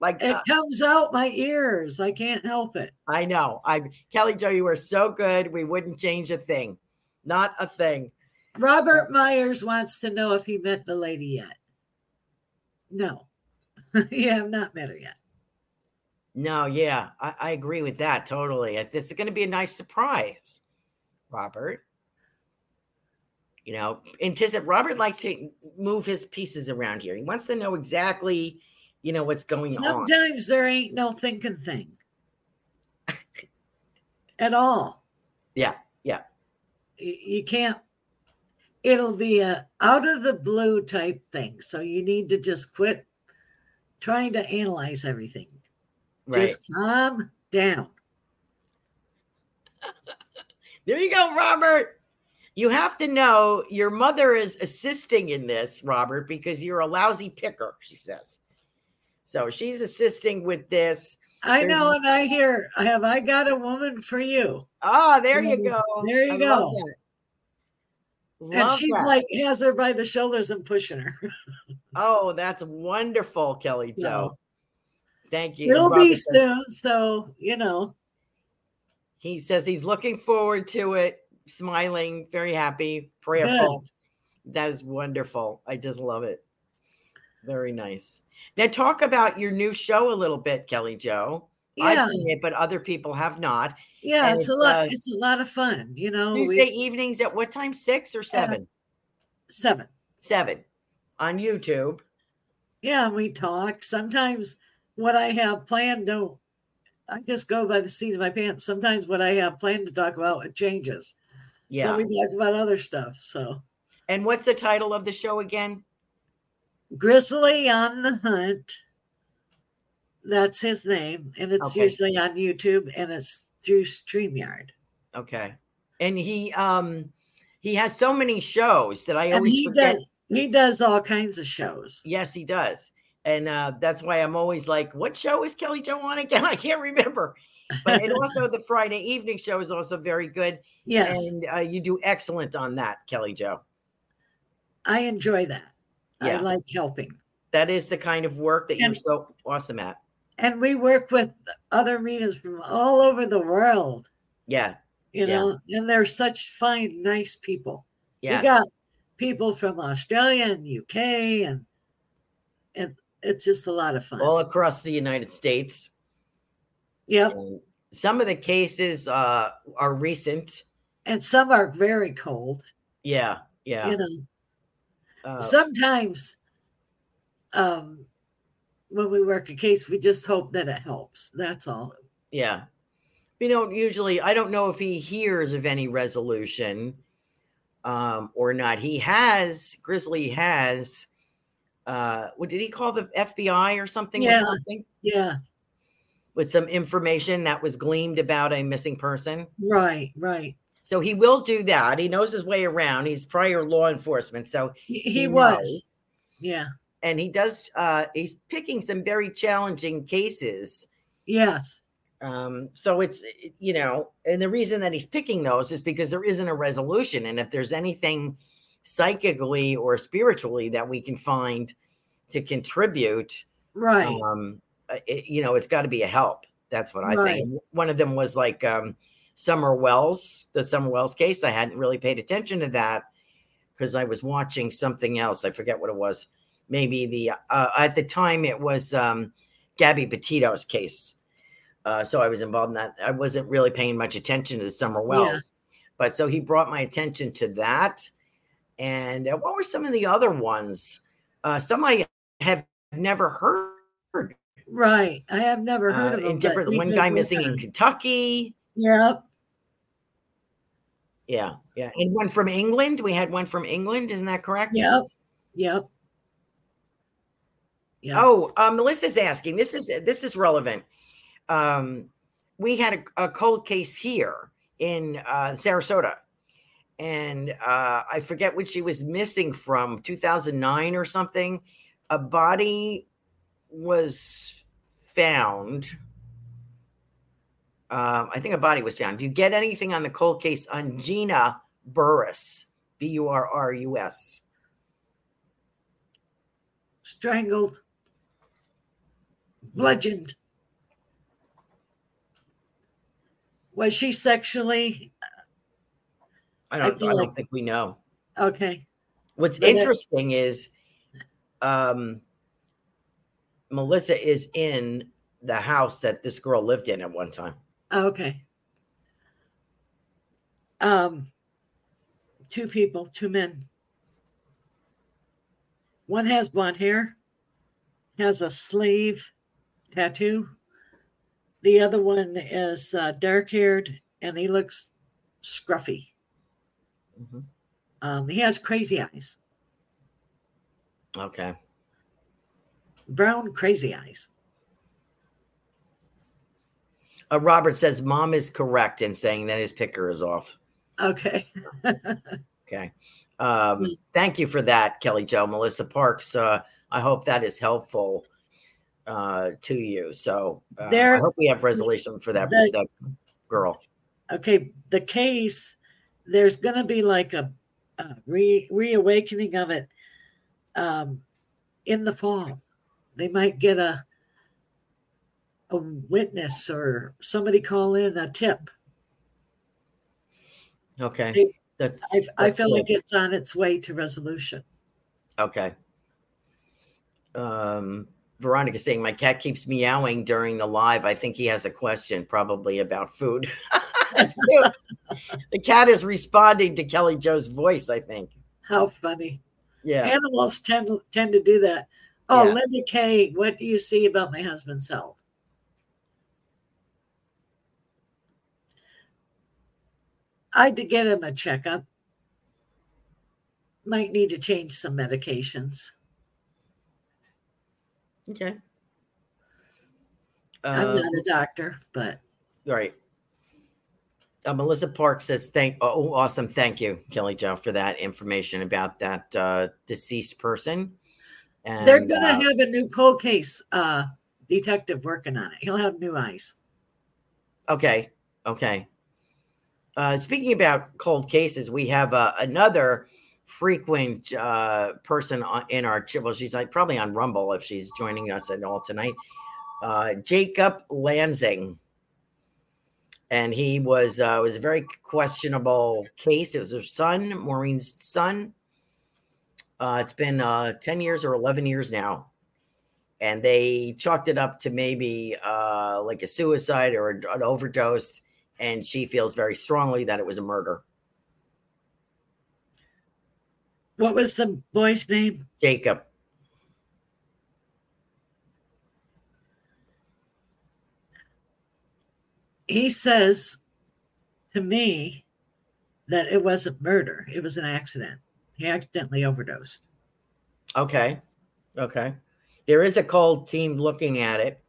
like It uh, comes out my ears. I can't help it. I know. I Kelly Jo, you were so good. We wouldn't change a thing. Not a thing. Robert Myers wants to know if he met the lady yet. No, [LAUGHS] yeah, I've not met her yet. No, yeah, I, I agree with that totally. Uh, This is going to be a nice surprise, Robert. You know, anticipate. Robert likes to move his pieces around here. He wants to know exactly, you know, what's going on. Sometimes there ain't no thinking thing [LAUGHS] at all. Yeah, yeah, You, you can't. It'll be a out of the blue type thing. So you need to just quit trying to analyze everything. right. Just calm down. [LAUGHS] There you go, Robert. You have to know your mother is assisting in this, Robert, because you're a lousy picker, she says. So she's assisting with this. I There's know, and I hear, have I got a woman for you? Ah, there you go. there you I go. Love and she's that. like has her by the shoulders and pushing her. [LAUGHS] oh, that's wonderful, Kelly Jo. Thank you. It'll be soon, so you know. He says he's looking forward to it, smiling, very happy, prayerful. That is wonderful. I just love it. Very nice. Now, talk about your new show a little bit, Kelly Jo. Yeah, I've seen it, but other people have not. yeah, and it's, a lot. uh, it's a lot of fun, you know. we- Tuesday evenings at what time? Six or seven? seven. Seven on YouTube. Yeah, we talk. Sometimes what I have planned don't. I just go by the seat of my pants. Sometimes what I have planned to talk about it changes. Yeah. So we talk about other stuff. So and what's the title of the show again? Grizzly on the Hunt. That's his name, and it's Okay. usually on YouTube and it's through StreamYard. Okay. And he um he has so many shows that I And always he forget. does he does all kinds of shows. Yes, he does. And uh, that's why I'm always like, what show is Kelly Jo on again? [LAUGHS] I can't remember. but and [LAUGHS] also the Friday evening show is also very good. Yes, and uh, you do excellent on that, Kelly Jo. I enjoy that. I like helping. That is the kind of work that you're so awesome at. And we work with other mediums from all over the world, Yeah. you Yeah. know, and they're such fine, nice people. Yeah. We got people from Australia and UK and and it's just a lot of fun. all across the United States. yep. And some of the cases uh, are recent. And some are very cold, Yeah. Yeah. you know. Uh, Sometimes um when we work a case, we just hope that it helps. That's all. Yeah. You know, usually I don't know if he hears of any resolution um, or not. He has, Grizzly has, uh, what did he call the FBI or something? with Yeah. something Yeah, with some information that was gleamed about a missing person. right, right. So he will do that. He knows his way around. He's prior law enforcement. So He, he knows. was. Yeah. And he does uh he's picking some very challenging cases. Yes. um so it's you know and the reason that he's picking those is because there isn't a resolution. And if there's anything psychically or spiritually that we can find to contribute Right. um it, you know it's got to be a help. That's what i Right. think one of them was like um summer wells the summer wells case. I hadn't really paid attention to that because i was watching something else. I forget what it was maybe the uh, at the time it was um gabby petito's case uh so i was involved in that i wasn't really paying much attention to the summer wells but so he brought my attention to that and uh, what were some of the other ones uh some i have never heard Right. I have never heard uh, of in different one guy missing in. Kentucky. Yep. Yeah, yeah, and one from England. We had one from England, isn't that correct? Yep. Yep. Yep. Oh, uh, Melissa's asking. This is this is relevant. Um, we had a, a cold case here in uh, Sarasota, and uh, I forget what she was missing from 2009 or something. A body was found. Um, I think a body was found. Do you get anything on the cold case on Gina Burrus? B U R R U S. Strangled. Bludgeoned. Was she sexually I I don't. I, feel don't think we know. okay? What's But interesting is, um, Melissa is in the house that this girl lived in at one time. Okay. Um, two people, two men. One has blonde hair, has a sleeve tattoo. The other one is uh, dark haired and he looks scruffy. Mhm. Um, he has crazy eyes, Okay. brown crazy eyes. Uh, Robert says mom is correct in saying that his picker is off. Okay. [LAUGHS] Okay. Um, thank you for that, Kelly Jo. Melissa Parks. Uh, I hope that is helpful uh, to you. So uh, I hope we have resolution for that, the- that girl. okay the case there's going to be like a, a re, reawakening of it um, in the fall they might get a a witness or somebody call in a tip Okay. They- That's. i, I that's feel like it's on its way to resolution Okay. Um, Veronica saying my cat keeps meowing during the live. I think he has a question, probably about food. [LAUGHS] The cat is responding to Kelly Jo's voice. I think. how funny Yeah. animals tend tend to do that oh Yeah. linda kay what do you see about my husband's health i did get him a checkup might need to change some medications Okay. i'm not a doctor but right. Uh, Melissa Park says, "Thank oh, awesome, thank you, Kelly Jo, for that information about that uh, deceased person." And they're gonna uh, have a new cold case uh detective working on it he'll have new eyes Okay. Okay. Uh, speaking about cold cases, we have uh, another frequent uh, person on, in our well, she's like probably on Rumble if she's joining us at all tonight. Uh, Jacob Lansing, and he was uh, was a very questionable case. It was her son, Maureen's son. Uh, it's been uh, ten years or eleven years now, and they chalked it up to maybe uh, like a suicide or an overdose. And she feels very strongly that it was a murder. What was the boy's name? Jacob. He says to me that it wasn't murder, it was an accident. He accidentally overdosed. Okay. Okay. There is a cold team looking at it.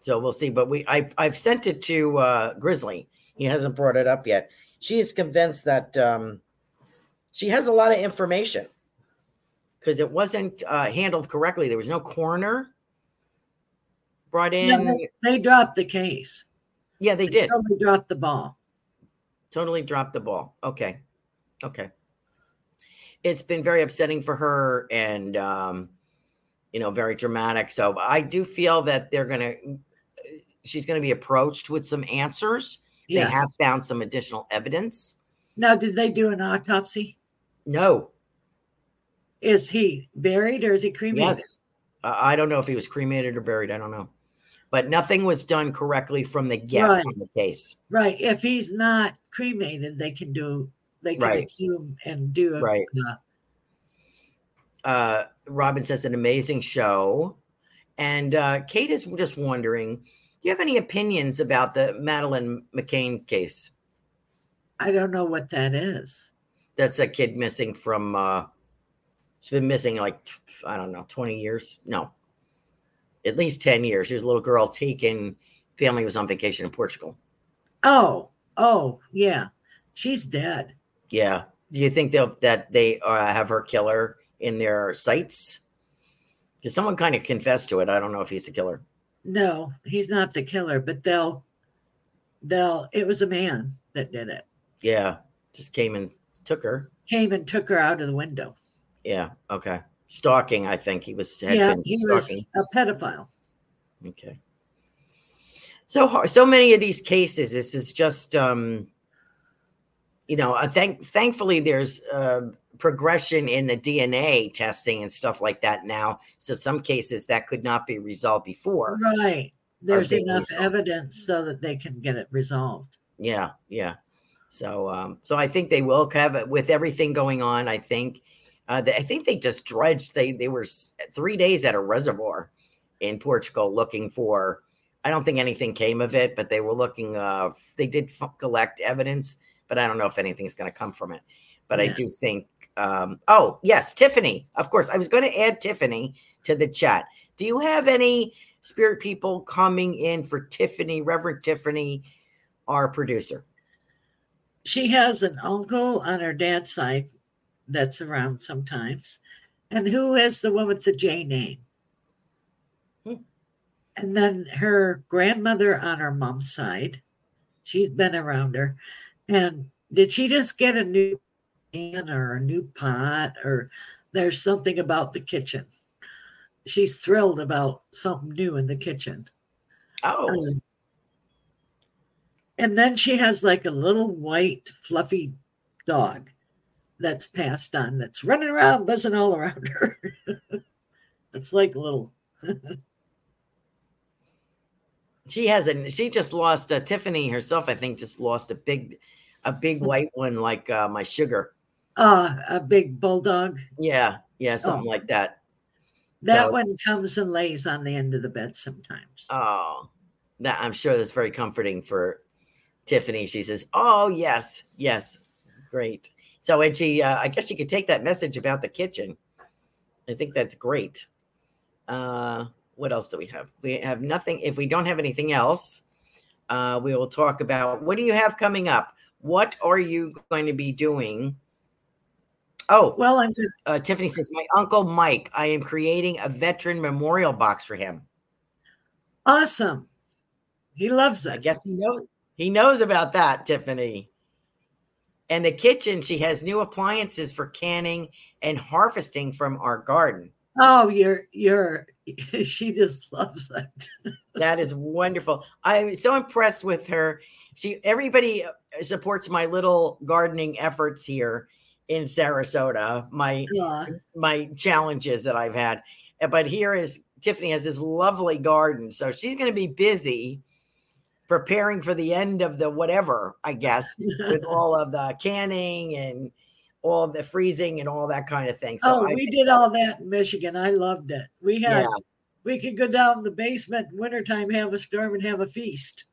So we'll see. But we I I've sent it to uh Grizzly. He hasn't brought it up yet. She is convinced that um she has a lot of information because it wasn't uh, handled correctly. There was no coroner brought in. They, they, dropped the case. Yeah, they, they did. Totally dropped the ball. Totally dropped the ball. Okay. Okay. It's been very upsetting for her and, um, you know, very dramatic. So I do feel that they're going to, she's going to be approached with some answers. Yes. They have found some additional evidence. Now, did they do an autopsy? No. Is he buried or is he cremated? Yes. Uh, I don't know if he was cremated or buried. I don't know. But nothing was done correctly from the get right. the case. Right. If he's not cremated, they can do they can right. exhume and do it. right. Uh, uh, Robin says an amazing show. And uh, Kate is just wondering, do you have any opinions about the Madeline McCain case? I don't know what that is that's a kid missing from uh she's been missing like i don't know 20 years? No. At least 10 years. She was a little girl taken family was on vacation in portugal. Oh oh yeah. She's dead. Yeah. Do you think they'll that they uh, have her killer in their sights? Because someone kind of confessed to it. I don't know if he's the killer. No he's not the killer but they'll they'll it was a man that did it. Yeah. Just came and took her. Came and took her out of the window. Yeah. Okay. Stalking. I think he was. Had yeah, he stalking. was a pedophile. Okay. So so many of these cases. This is just, um, you know, I thank thankfully there's uh, progression in the DNA testing and stuff like that now. So some cases that could not be resolved before. Right. There's enough resolved. evidence so that they can get it resolved. Yeah. Yeah. So, um, so I think they will have it with everything going on. I think, uh, they, I think they just dredged. They they were three days at a reservoir in Portugal looking for. I don't think anything came of it, but they were looking. Uh, they did f- collect evidence, but I don't know if anything's going to come from it. But yeah. I do think. Um, oh yes, Tiffany. Of course, I was going to add Tiffany to the chat. Do you have any spirit people coming in for Tiffany, Reverend Tiffany, our producer? She has an uncle on her dad's side that's around sometimes. And who is the one with the J name? Hmm. And then her grandmother on her mom's side. She's been around her. And did she just get a new pan or a new pot or there's something about the kitchen? She's thrilled about something new in the kitchen. Oh. Um, and then she has like a little white, fluffy dog that's passed on that's running around, buzzing all around her. [LAUGHS] it's like [LAUGHS] a little. she hasn't. She just lost. Uh, Tiffany herself, I think, just lost a big, a big mm. white one like uh, my sugar. Uh, a big bulldog. Yeah, yeah, something oh. like that. That so, one comes and lays on the end of the bed sometimes. Oh, that I'm sure that's very comforting for Tiffany. She says, "Oh yes, yes, great." So, and she, uh, I guess, she could take that message about the kitchen. I think that's great. Uh, what else do we have? We have nothing. If we don't have anything else, uh, we will talk about what do you have coming up. What are you going to be doing? Oh, well, I'm. Uh, Tiffany says, "My uncle Mike. I am creating a veteran memorial box for him." Awesome. He loves it. I guess he knows he knows about that, Tiffany. And the kitchen, she has new appliances for canning and harvesting from our garden. Oh, you're you're [LAUGHS] she just loves it. [LAUGHS] That is wonderful. I'm so impressed with her. She everybody uh, supports my little gardening efforts here in Sarasota. My Yeah. my challenges that I've had. But here is Tiffany has this lovely garden. So she's going to be busy preparing for the end of the whatever, I guess, [LAUGHS] with all of the canning and all the freezing and all that kind of thing. So oh, I we did all that in Michigan. I loved it. We had yeah. we could go down the basement in wintertime, have a storm, and have a feast.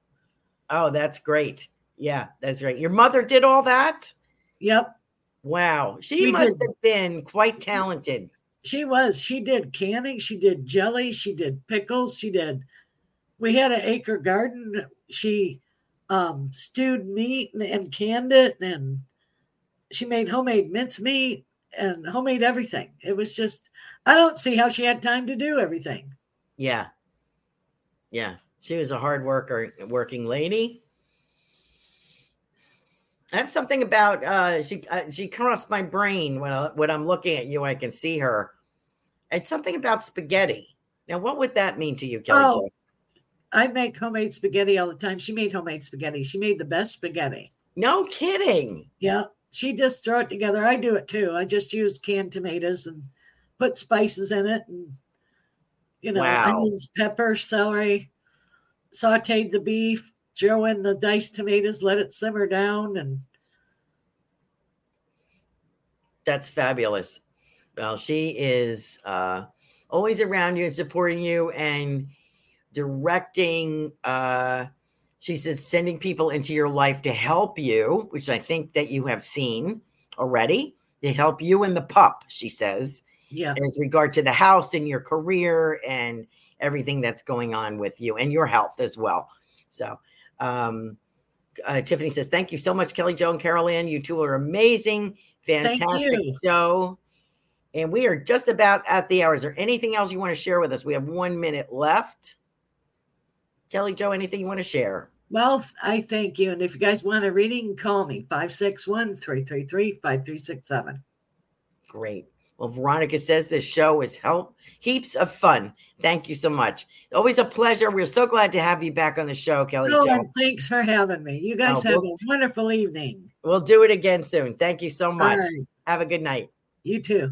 Oh, that's great. Yeah, that's great. Your mother did all that? Yep, Wow. She We must did. have been quite talented. she was. She did canning. She did jelly. She did pickles. She did. We had an acre garden. She um, stewed meat and, and canned it, and she made homemade mincemeat and homemade everything. It was just. I don't see how she had time to do everything. Yeah. Yeah. She was a hard worker, working lady. I have something about uh she uh, she crossed my brain when I, when I'm looking at you I can see her. It's something about spaghetti. Now what would that mean to you, Kelly? Oh. I make homemade spaghetti all the time. She made homemade spaghetti. She made the best spaghetti. No kidding. Yeah, she just throw it together. I do it too. I just use canned tomatoes and put spices in it, and you know, Wow. onions, pepper, celery. Sauteed the beef, throw in the diced tomatoes, let it simmer down, and That's fabulous. Well, she is uh, always around you and supporting you and directing. Uh, she says sending people into your life to help you, which I think that you have seen already. To help you and the pup, she says, yeah, as regard to the house and your career and everything that's going on with you and your health as well. So, um, uh, Tiffany says, "Thank you so much, Kelly Jo and Carolan. You two are amazing, fantastic show." And we are just about at the hour. Is there anything else you want to share with us? We have one minute left. Kelly Jo, anything you want to share? Well, I thank you. And if you guys want a reading, call me 561 333 5367. Great. Well, Veronica says this show is help heaps of fun. Thank you so much. Always a pleasure. We're so glad to have you back on the show, Kelly Oh, Jo. and thanks for having me. You oh, guys Oh, have well- a wonderful evening. We'll do it again soon. Thank you so much. right. Have a good night. You too.